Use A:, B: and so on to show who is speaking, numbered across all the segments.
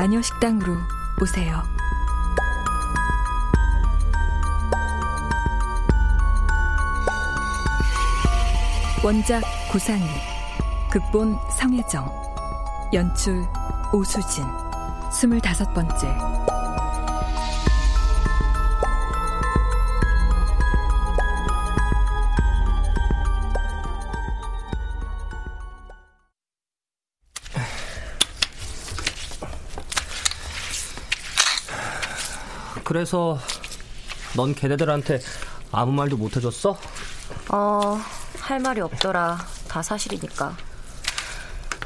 A: 마녀 식당으로 오세요. 원작 구상희, 극본 성혜정, 연출 오수진, 스물다섯 번째.
B: 그래서 넌 걔네들한테 아무 말도 못 해줬어?
C: 어, 할 말이 없더라. 다 사실이니까.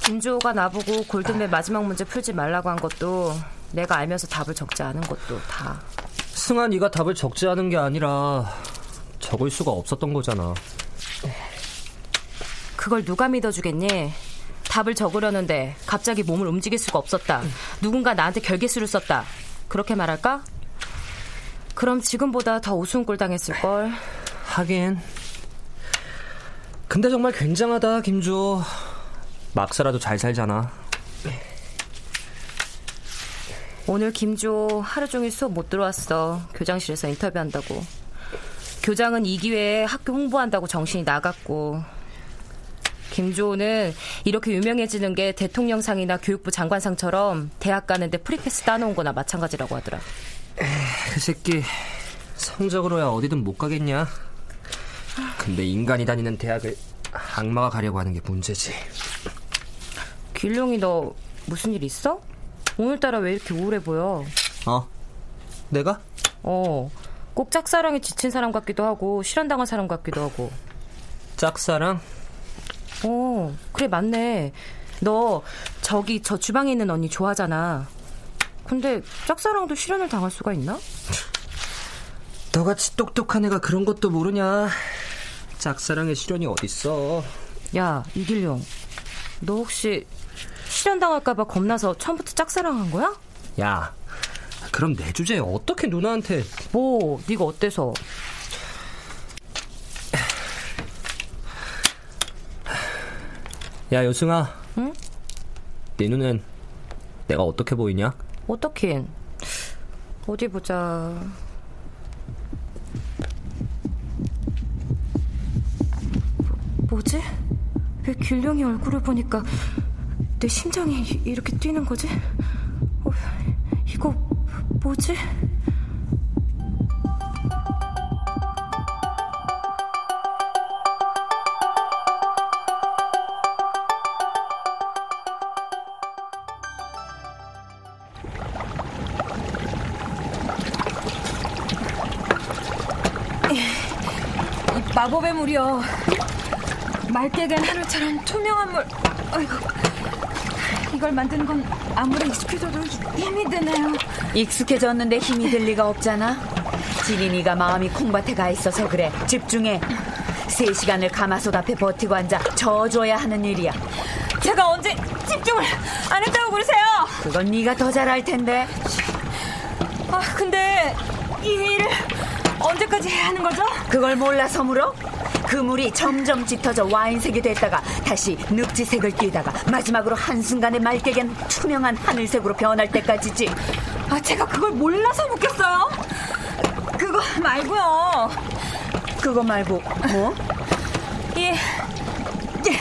C: 김주호가 나보고 골든벨 마지막 문제 풀지 말라고 한 것도 내가 알면서 답을 적지 않은 것도 다.
B: 승아 네가 답을 적지 않은 게 아니라 적을 수가 없었던 거잖아.
C: 그걸 누가 믿어주겠니? 답을 적으려는데 갑자기 몸을 움직일 수가 없었다. 누군가 나한테 결계수를 썼다. 그렇게 말할까? 그럼 지금보다 더 우스운 꼴 당했을걸.
B: 하긴. 근데 정말 굉장하다, 김주호. 막 살아도 잘 살잖아.
C: 오늘 김주호 하루 종일 수업 못 들어왔어. 교장실에서 인터뷰한다고. 교장은 이 기회에 학교 홍보한다고 정신이 나갔고. 김주호는 이렇게 유명해지는 게 대통령상이나 교육부 장관상처럼 대학 가는데 프리패스 따놓은 거나 마찬가지라고 하더라.
B: 그 새끼 성적으로야 어디든 못 가겠냐? 근데 인간이 다니는 대학을 악마가 가려고 하는 게 문제지.
C: 길룡이 너 무슨 일 있어? 오늘따라 왜 이렇게 우울해 보여?
B: 어? 내가?
C: 어. 꼭 짝사랑에 지친 사람 같기도 하고 실현당한 사람 같기도 하고.
B: 짝사랑?
C: 어, 그래 맞네. 너 저기 저 주방에 있는 언니 좋아하잖아. 근데 짝사랑도 실현을 당할 수가 있나?
B: 너같이 똑똑한 애가 그런 것도 모르냐? 짝사랑의 실현이 어딨어?
C: 야, 이길용. 너 혹시 실현 당할까봐 겁나서 처음부터 짝사랑한 거야?
B: 야, 그럼 내 주제에 어떻게 누나한테
C: 뭐, 네가 어때서?
B: 야, 여승아.
C: 응?
B: 네 눈엔 내가 어떻게 보이냐?
C: 어떻긴. 어디 보자. 뭐지? 왜 길룡이 얼굴을 보니까 내 심장이 이렇게 뛰는 거지? 어, 이거 뭐지?
A: 마법의 물이요. 맑게 된 하늘처럼 투명한 물. 아이고. 이걸 만드는 건 아무리 익숙해져도 힘이 드네요.
D: 익숙해졌는데 힘이 들 리가 없잖아. 지린이가 마음이 콩밭에 가 있어서 그래. 집중해. 세 시간을 가마솥 앞에 버티고 앉아 져줘야 하는 일이야.
A: 제가 언제 집중을 안 했다고 그러세요?
D: 그건 네가 더 잘할 텐데.
A: 아, 근데 이 일을 언제까지 해야 하는 거죠?
D: 그걸 몰라서 물어? 그 물이 점점 짙어져 와인색이 됐다가 다시 늪지색을 띠다가 마지막으로 한순간에 맑게겐 투명한 하늘색으로 변할 때까지지.
A: 아, 제가 그걸 몰라서 묻겠어요? 그거 말고요.
D: 그거 말고 뭐?
A: 이, 이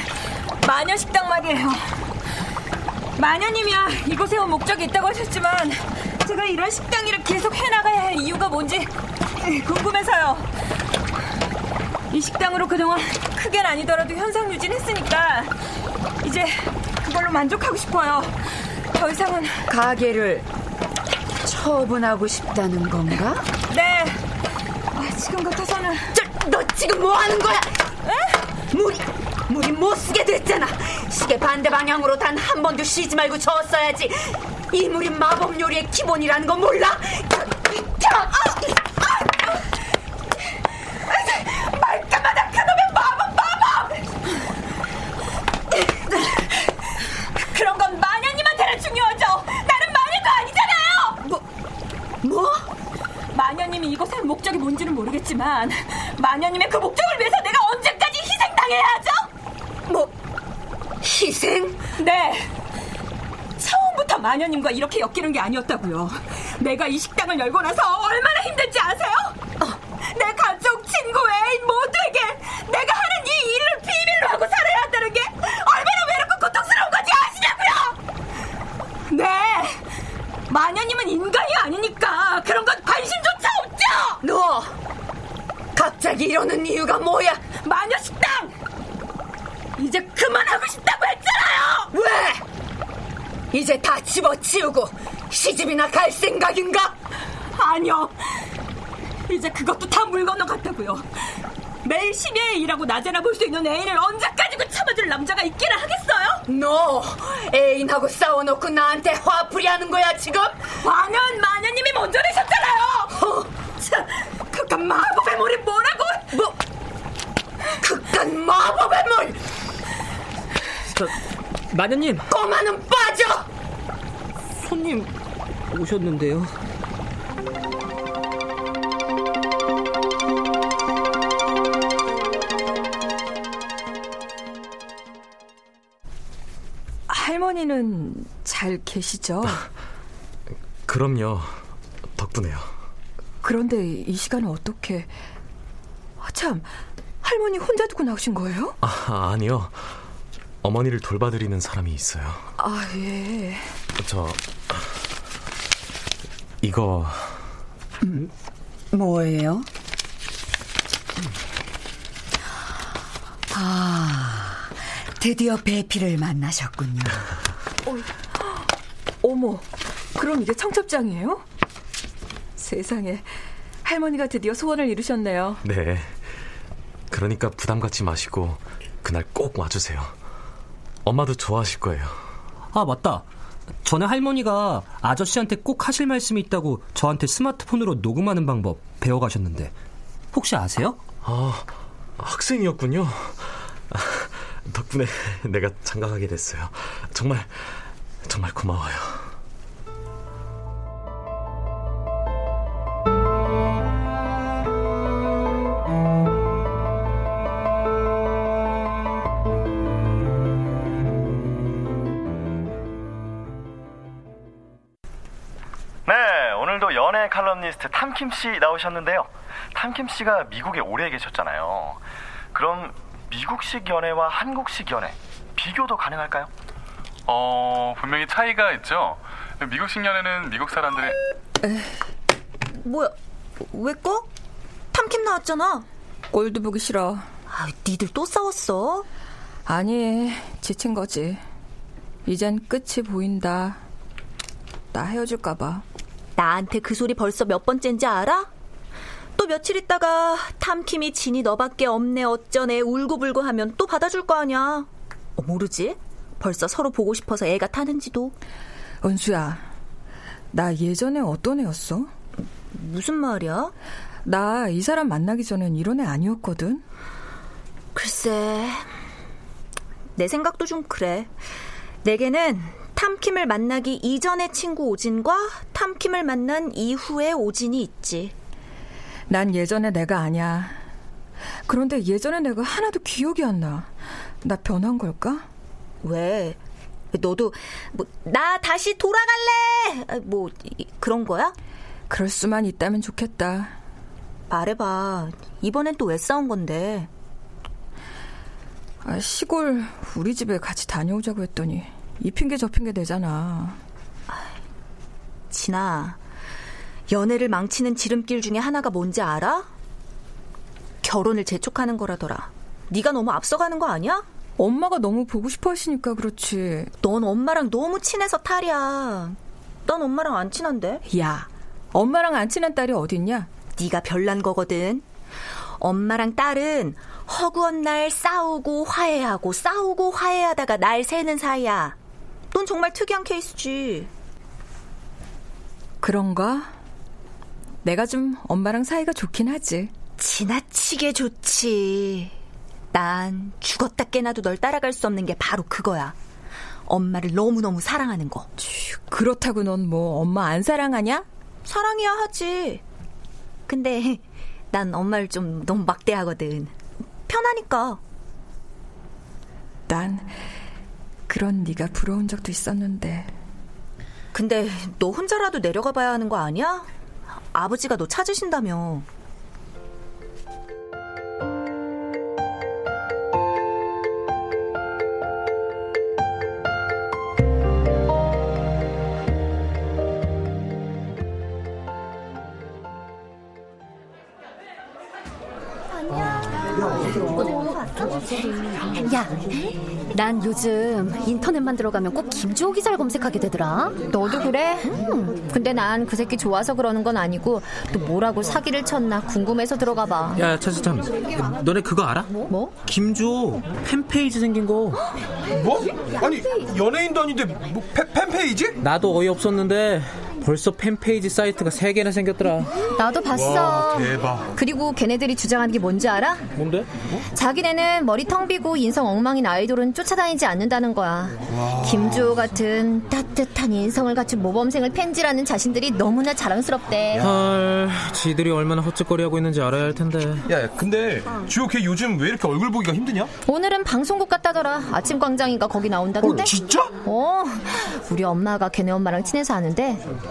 A: 마녀 식당 말이에요. 마녀님이야 이곳에 온 목적이 있다고 하셨지만 제가 이런 식당 일을 계속 해나가야 할 이유가 뭔지 궁금해서요. 이 식당으로 그동안 크게는 아니더라도 현상 유지했으니까 이제 그걸로 만족하고 싶어요. 더 이상은
D: 가게를 처분하고 싶다는 건가?
A: 네. 아, 지금 같아서는
D: 저, 너 지금 뭐 하는 거야? 에? 물 이 물이 못 쓰게 됐잖아. 시계 반대 방향으로 단 한 번도 쉬지 말고 저었어야지. 이 물이 마법 요리의 기본이라는 거 몰라? 저, 저, 아, 아, 아, 말 때마다 그놈의 마법 마법!
A: 그런 건 마녀님한테는 중요하죠. 나는 마녀가 아니잖아요.
D: 뭐? 뭐?
A: 마녀님이 이곳에 온 목적이 뭔지는 모르겠지만 마녀님의 그 목적을 위해서 내가 언제까지 희생당해야 하죠?
D: 뭐? 희생?
A: 네. 처음부터 마녀님과 이렇게 엮이는 게 아니었다고요. 내가 이 식당을 열고 나서 얼마나 힘든지 아세요? 어, 내 가족, 친구, 애인 모두에게 내가 하는 이 일을 비밀로 하고 살아야 한다는 게 얼마나 외롭고 고통스러운 건지 아시냐고요? 네. 마녀님은 인간이 아니니까 그런 건 관심조차 없죠.
D: 너 갑자기 이러는 이유가 뭐야?
A: 마녀 식당 이제 그만하고 싶다고 했잖아요.
D: 왜? 이제 다 집어치우고 시집이나 갈 생각인가?
A: 아니요. 이제 그것도 다 물 건너갔다고요. 매일 심야에 일하고 낮에나 볼 수 있는 애인을 언제까지고 참아줄 남자가 있기나 하겠어요?
D: 너 애인하고 싸워놓고 나한테 화풀이 하는 거야 지금?
A: 화는 마녀님이 먼저 내셨잖아요.
D: 어,
A: 참, 그깟 마법의 물이 뭐라고?
D: 뭐? 극한 마법의 물!
B: 저 마녀님
D: 꼬마는 빠져!
B: 손님 오셨는데요.
A: 할머니는 잘 계시죠?
E: 그럼요. 덕분에요.
A: 그런데 이 시간은 어떻게? 아, 참, 할머니 혼자 두고 나오신 거예요?
E: 아, 아니요. 어머니를 돌봐드리는 사람이 있어요.
A: 아, 예.
E: 저 이거
D: 뭐예요? 아, 드디어 배피를 만나셨군요.
A: 어 머, 그럼 이게 청첩장이에요? 세상에, 할머니가 드디어 소원을 이루셨네요.
E: 네. 그러니까 부담 갖지 마시고 그날 꼭 와주세요. 엄마도 좋아하실 거예요.
B: 아 맞다. 전에 할머니가 아저씨한테 꼭 하실 말씀이 있다고 저한테 스마트폰으로 녹음하는 방법 배워가셨는데 혹시 아세요?
E: 아 학생이었군요. 덕분에 내가 장가가게 됐어요. 정말 정말 고마워요.
F: 탐킴 씨 나오셨는데요. 탐킴 씨가 미국에 오래 계셨잖아요. 그럼 미국식 연애와 한국식 연애 비교도 가능할까요?
G: 어, 분명히 차이가 있죠. 미국식 연애는 미국 사람들의
H: 뭐야? 왜 꺼? 탐킴 나왔잖아.
A: 꼴도 보기 싫어.
H: 아, 니들 또 싸웠어?
A: 아니, 지친 거지. 이젠 끝이 보인다. 나 헤어질까봐.
H: 나한테 그 소리 벌써 몇 번째인지 알아? 또 며칠 있다가 탐킴이 진이 너밖에 없네 어쩌네 울고불고 하면 또 받아줄 거 아니야. 어, 모르지? 벌써 서로 보고 싶어서 애가 타는지도.
A: 은수야, 나 예전에 어떤 애였어?
H: 무슨 말이야?
A: 나 이 사람 만나기 전엔 이런 애 아니었거든.
H: 글쎄, 내 생각도 좀 그래. 내게는 탐킴을 만나기 이전의 친구 오진과 탐킴을 만난 이후의 오진이 있지.
I: 난 예전에 내가 아니야. 그런데 예전에 내가 하나도 기억이 안 나. 나 변한 걸까?
H: 왜? 너도 뭐 나 다시 돌아갈래. 아, 뭐 그런 거야?
I: 그럴 수만 있다면 좋겠다.
H: 말해봐. 이번엔 또 왜 싸운 건데?
I: 아, 시골 우리 집에 같이 다녀오자고 했더니 이 핑계 저 핑계 대잖아.
H: 진아, 연애를 망치는 지름길 중에 하나가 뭔지 알아? 결혼을 재촉하는 거라더라. 네가 너무 앞서가는 거 아니야?
I: 엄마가 너무 보고 싶어 하시니까 그렇지.
H: 넌 엄마랑 너무 친해서 탈이야. 난 엄마랑 안 친한데.
I: 야, 엄마랑 안 친한 딸이 어딨냐?
H: 네가 별난 거거든. 엄마랑 딸은 허구한 날 싸우고 화해하고 싸우고 화해하다가 날 새는 사이야. 넌 정말 특이한 케이스지.
I: 그런가? 내가 좀 엄마랑 사이가 좋긴 하지.
H: 지나치게 좋지. 난 죽었다 깨나도 널 따라갈 수 없는 게 바로 그거야. 엄마를 너무너무 사랑하는 거.
I: 그렇다고 넌 뭐 엄마 안 사랑하냐?
H: 사랑이야 하지. 근데 난 엄마를 좀 너무 막대하거든. 편하니까.
I: 난 그런 네가 부러운 적도 있었는데.
H: 근데 너 혼자라도 내려가 봐야 하는 거 아니야? 아버지가 너 찾으신다며.
J: 야, 난 요즘 인터넷만 들어가면 꼭 김주호 기사를 검색하게 되더라.
K: 너도 그래? 음, 근데 난 그 새끼 좋아서 그러는 건 아니고 또 뭐라고 사기를 쳤나 궁금해서 들어가 봐.
L: 야, 차차참. 너네 그거 알아?
K: 뭐?
L: 김주호 팬페이지 생긴 거.
M: 뭐? 아니 연예인도 아닌데 뭐 팬, 팬페이지?
L: 나도 어이없었는데 벌써 팬페이지 사이트가 3개나 생겼더라.
K: 나도 봤어.
M: 와, 대박.
K: 그리고 걔네들이 주장하는 게 뭔지 알아?
L: 뭔데? 어?
K: 자기네는 머리 텅 비고 인성 엉망인 아이돌은 쫓아다니지 않는다는 거야. 김주호 같은 따뜻한 인성을 갖춘 모범생을 팬지라는 자신들이 너무나 자랑스럽대.
L: 헐, 지들이 얼마나 헛짓거리하고 있는지 알아야 할 텐데.
M: 야, 근데 주호 걔 요즘 왜 이렇게 얼굴 보기가 힘드냐?
K: 오늘은 방송국 갔다더라. 아침 광장인가 거기 나온다던데.
M: 어, 진짜?
K: 어. 우리 엄마가 걔네 엄마랑 친해서 아는데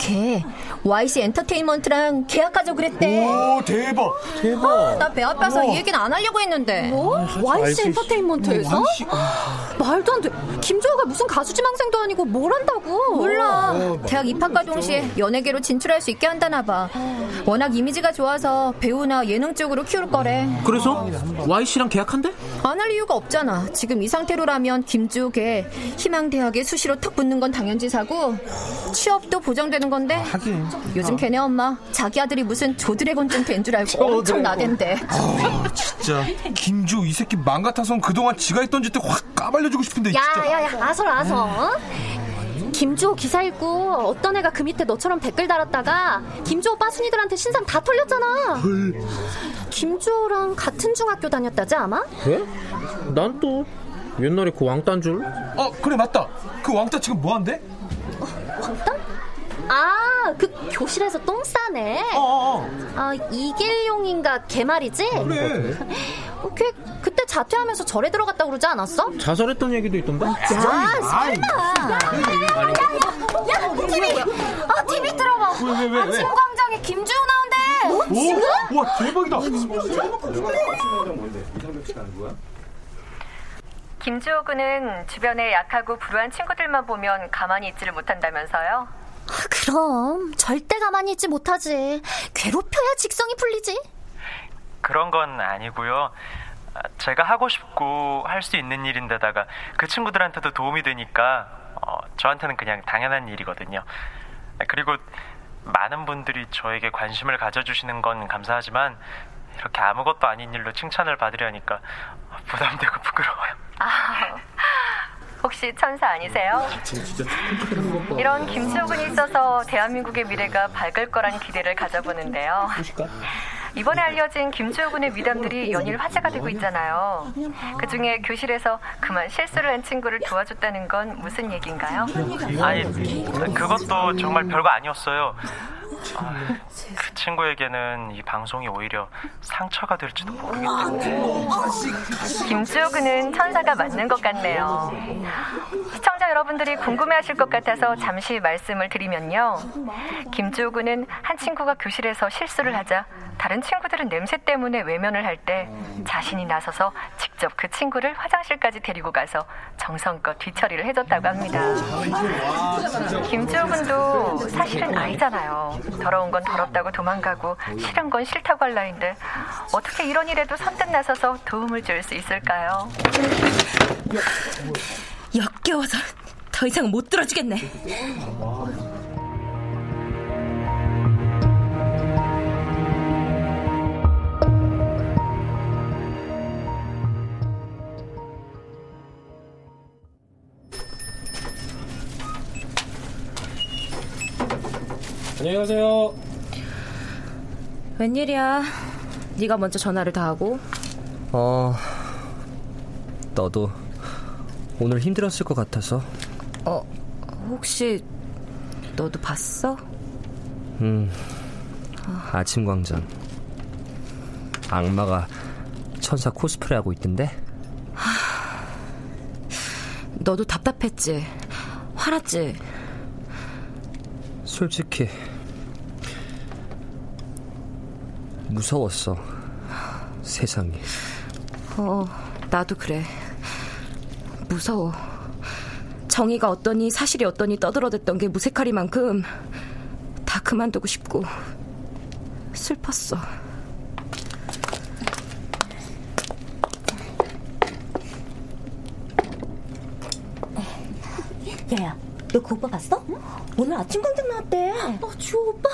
K: 걔 YC 엔터테인먼트랑 계약하자고 그랬대.
M: 오, 대박.
L: 대박.
K: 나배 아파서. 이 얘기는 안 하려고 했는데.
J: 뭐? YC 엔터테인먼트에서?
M: 뭐, YC?
J: 말도 안 돼. 김주호가 무슨 가수 지망생도 아니고 뭘 한다고?
K: 몰라.
M: 어,
K: 대학 입학과 동시에 연예계로 진출할 수 있게 한다나 봐. 워낙 이미지가 좋아서 배우나 예능 쪽으로 키울 거래.
L: 그래서 YC랑 계약한대?
K: 안 할 이유가 없잖아. 지금 이 상태로라면 김주호계 희망대학에 수시로 턱 붙는 건 당연지사고 취업도 보장되는 건데
M: 하긴.
K: 요즘 걔네 엄마 자기 아들이 무슨 조드래곤쯤 된 줄 알고 엄청 나댄대.
M: 아, 진짜 김주호 이 새끼 맘 같아선 그동안 지가 했던 짓들 확 까발려주고 싶은데.
J: 야야야 아설 아설. 어? 김주호 기사 읽고 어떤 애가 그 밑에 너처럼 댓글 달았다가 김주호 빠순이들한테 신상 다 털렸잖아. 김주호랑 같은 중학교 다녔다지 아마?
L: 그래? 난 또 옛날에 그 왕딴 줄.
M: 어, 그래 맞다. 그 왕따 지금 뭐 한대?
J: 왕따? 아, 그 교실에서 똥 싸네.
M: 어,
J: 아, 이길용인가 걔 말이지?
M: 그래.
J: 어, 걔 그때 자퇴하면서 절에 들어갔다 그러지 않았어?
L: 자살했던 얘기도 있던데?
J: 야, 설마. 야, TV! 아, TV 들어봐.
M: 왜, 왜, 왜, 왜?
J: 아침 광장에 김주호 나온대.
M: 오,
J: 지금?
M: 와 대박이다.
N: 김주호 군은 주변에 약하고 불우한 친구들만 보면 가만히 있지를 못한다면서요?
J: 아, 그럼 절대 가만히 있지 못하지. 괴롭혀야 직성이 풀리지.
O: 그런 건 아니고요. 아, 제가 하고 싶고 할 수 있는 일인데다가 그 친구들한테도 도움이 되니까 어, 저한테는 그냥 당연한 일이거든요. 아, 그리고 많은 분들이 저에게 관심을 가져주시는 건 감사하지만 이렇게 아무것도 아닌 일로 칭찬을 받으려니까 부담되고 부끄러워요.
N: 아, 혹시 천사 아니세요? 이런 김주호 군이 있어서 대한민국의 미래가 밝을 거란 기대를 가져보는데요. 이번에 알려진 김주호 군의 미담들이 연일 화제가 되고 있잖아요. 그 중에 교실에서 그만 실수를 한 친구를 도와줬다는 건 무슨 얘기인가요?
O: 아니, 그것도 정말 별거 아니었어요. 아, 그 친구에게는 이 방송이 오히려 상처가 될지도 모르겠는데.
N: 김주호군은 천사가 맞는 것 같네요. 시청 자 여러분들이 궁금해하실 것 같아서 잠시 말씀을 드리면요. 김주호군은 한 친구가 교실에서 실수를 하자 다른 친구들은 냄새 때문에 외면을 할 때 자신이 나서서 직접 그 친구를 화장실까지 데리고 가서 정성껏 뒤처리를 해줬다고 합니다. 김주호군도 사실은 아이잖아요. 더러운 건 더럽다고 도망가고 싫은 건 싫다고 할 나인데 어떻게 이런 일에도 선뜻 나서서 도움을 줄 수 있을까요?
C: 역겨워서 더 이상 못 들어주겠네.
L: 안녕히 가세요.
C: 웬일이야? 네가 먼저 전화를 다 하고.
B: 어, 너도 오늘 힘들었을 것 같아서.
C: 어, 혹시 너도 봤어?
B: 음, 아침 광장. 악마가 천사 코스프레 하고 있던데?
C: 너도 답답했지? 화났지?
B: 솔직히 무서웠어. 세상이.
C: 어, 나도 그래. 무서워. 정의가 어떠니 사실이 어떠니 떠들어댔던 게 무색하리만큼 다 그만두고 싶고 슬펐어.
P: 야야, 너 그 오빠 봤어? 오늘 아침 광장 나왔대.
D: 어, 주호 오빠?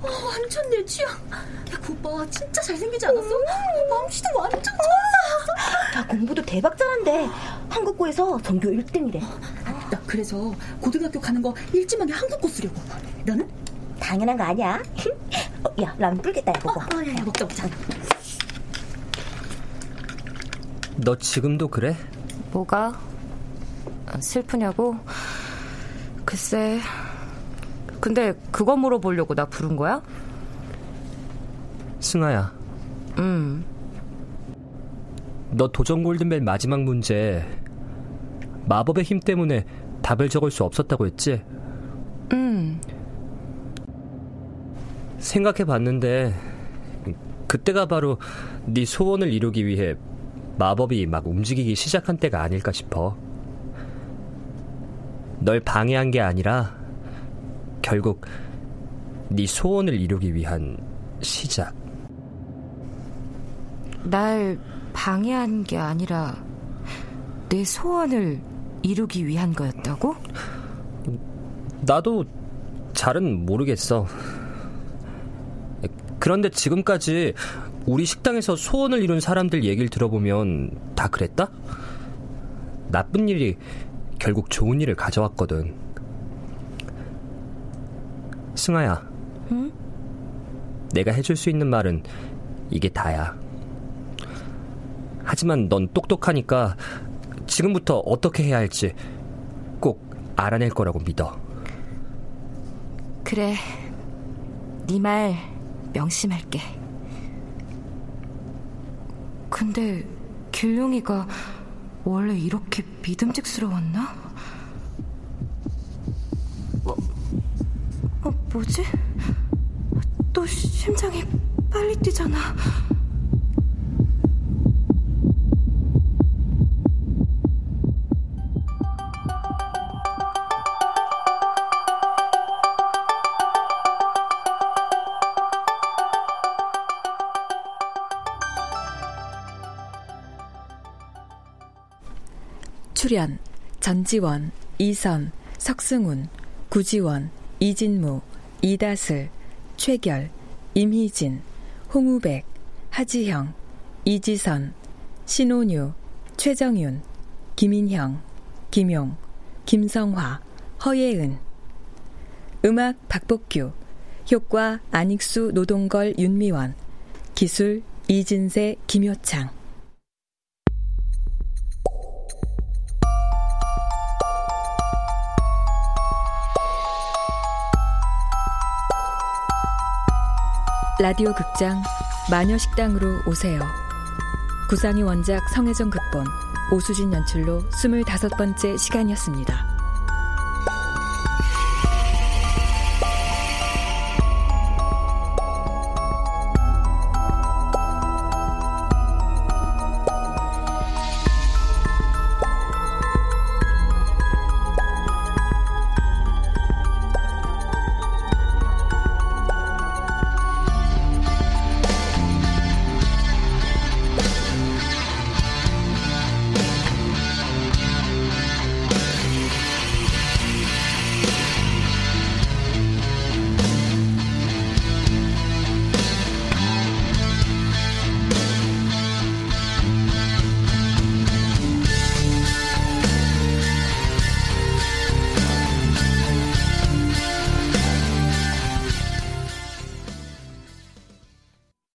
D: 어, 완전 내 취향. 야, 그 오빠 진짜 잘생기지 않았어? 음. 맘씨도 완전 천사.
P: 야, 공부도 대박 잘한대. 한국고에서 전교 1등이래.
D: 나 그래서 고등학교 가는 거 일지망에 한국고 쓰려고. 너는?
P: 당연한 거 아니야. 어, 야, 라면 불겠다, 이거.
D: 어, 어, 야, 야, 먹자, 먹자.
B: 너 지금도 그래?
C: 뭐가? 슬프냐고? 글쎄. 근데 그거 물어보려고 나 부른 거야?
B: 승아야.
C: 음.
B: 너 도전 골든벨 마지막 문제 마법의 힘 때문에 답을 적을 수 없었다고 했지?
C: 음.
B: 생각해 봤는데 그때가 바로 네 소원을 이루기 위해 마법이 막 움직이기 시작한 때가 아닐까 싶어. 널 방해한 게 아니라 결국 네 소원을 이루기 위한 시작.
C: 날 방해한 게 아니라 내 소원을 이루기 위한 거였다고?
B: 나도 잘은 모르겠어. 그런데 지금까지 우리 식당에서 소원을 이룬 사람들 얘기를 들어보면 다 그랬다? 나쁜 일이 결국 좋은 일을 가져왔거든. 승아야.
C: 응?
B: 내가 해줄 수 있는 말은 이게 다야. 하지만 넌 똑똑하니까 지금부터 어떻게 해야 할지 꼭 알아낼 거라고 믿어.
C: 그래. 네 말 명심할게. 근데 길룡이가 원래 이렇게 믿음직스러웠나? 어, 어 뭐지? 또 심장이 빨리 뛰잖아.
I: 출연 전지원, 이선, 석승훈, 구지원, 이진무, 이다슬, 최결, 임희진, 홍우백, 하지형, 이지선, 신온유, 최정윤, 김인형, 김용, 김성화, 허예은 음악 박복규 효과 안익수 노동걸 윤미원 기술 이진세, 김효창. 라디오 극장 마녀식당으로 오세요. 구상이 원작 성혜정 극본, 오수진 연출로 25번째 시간이었습니다.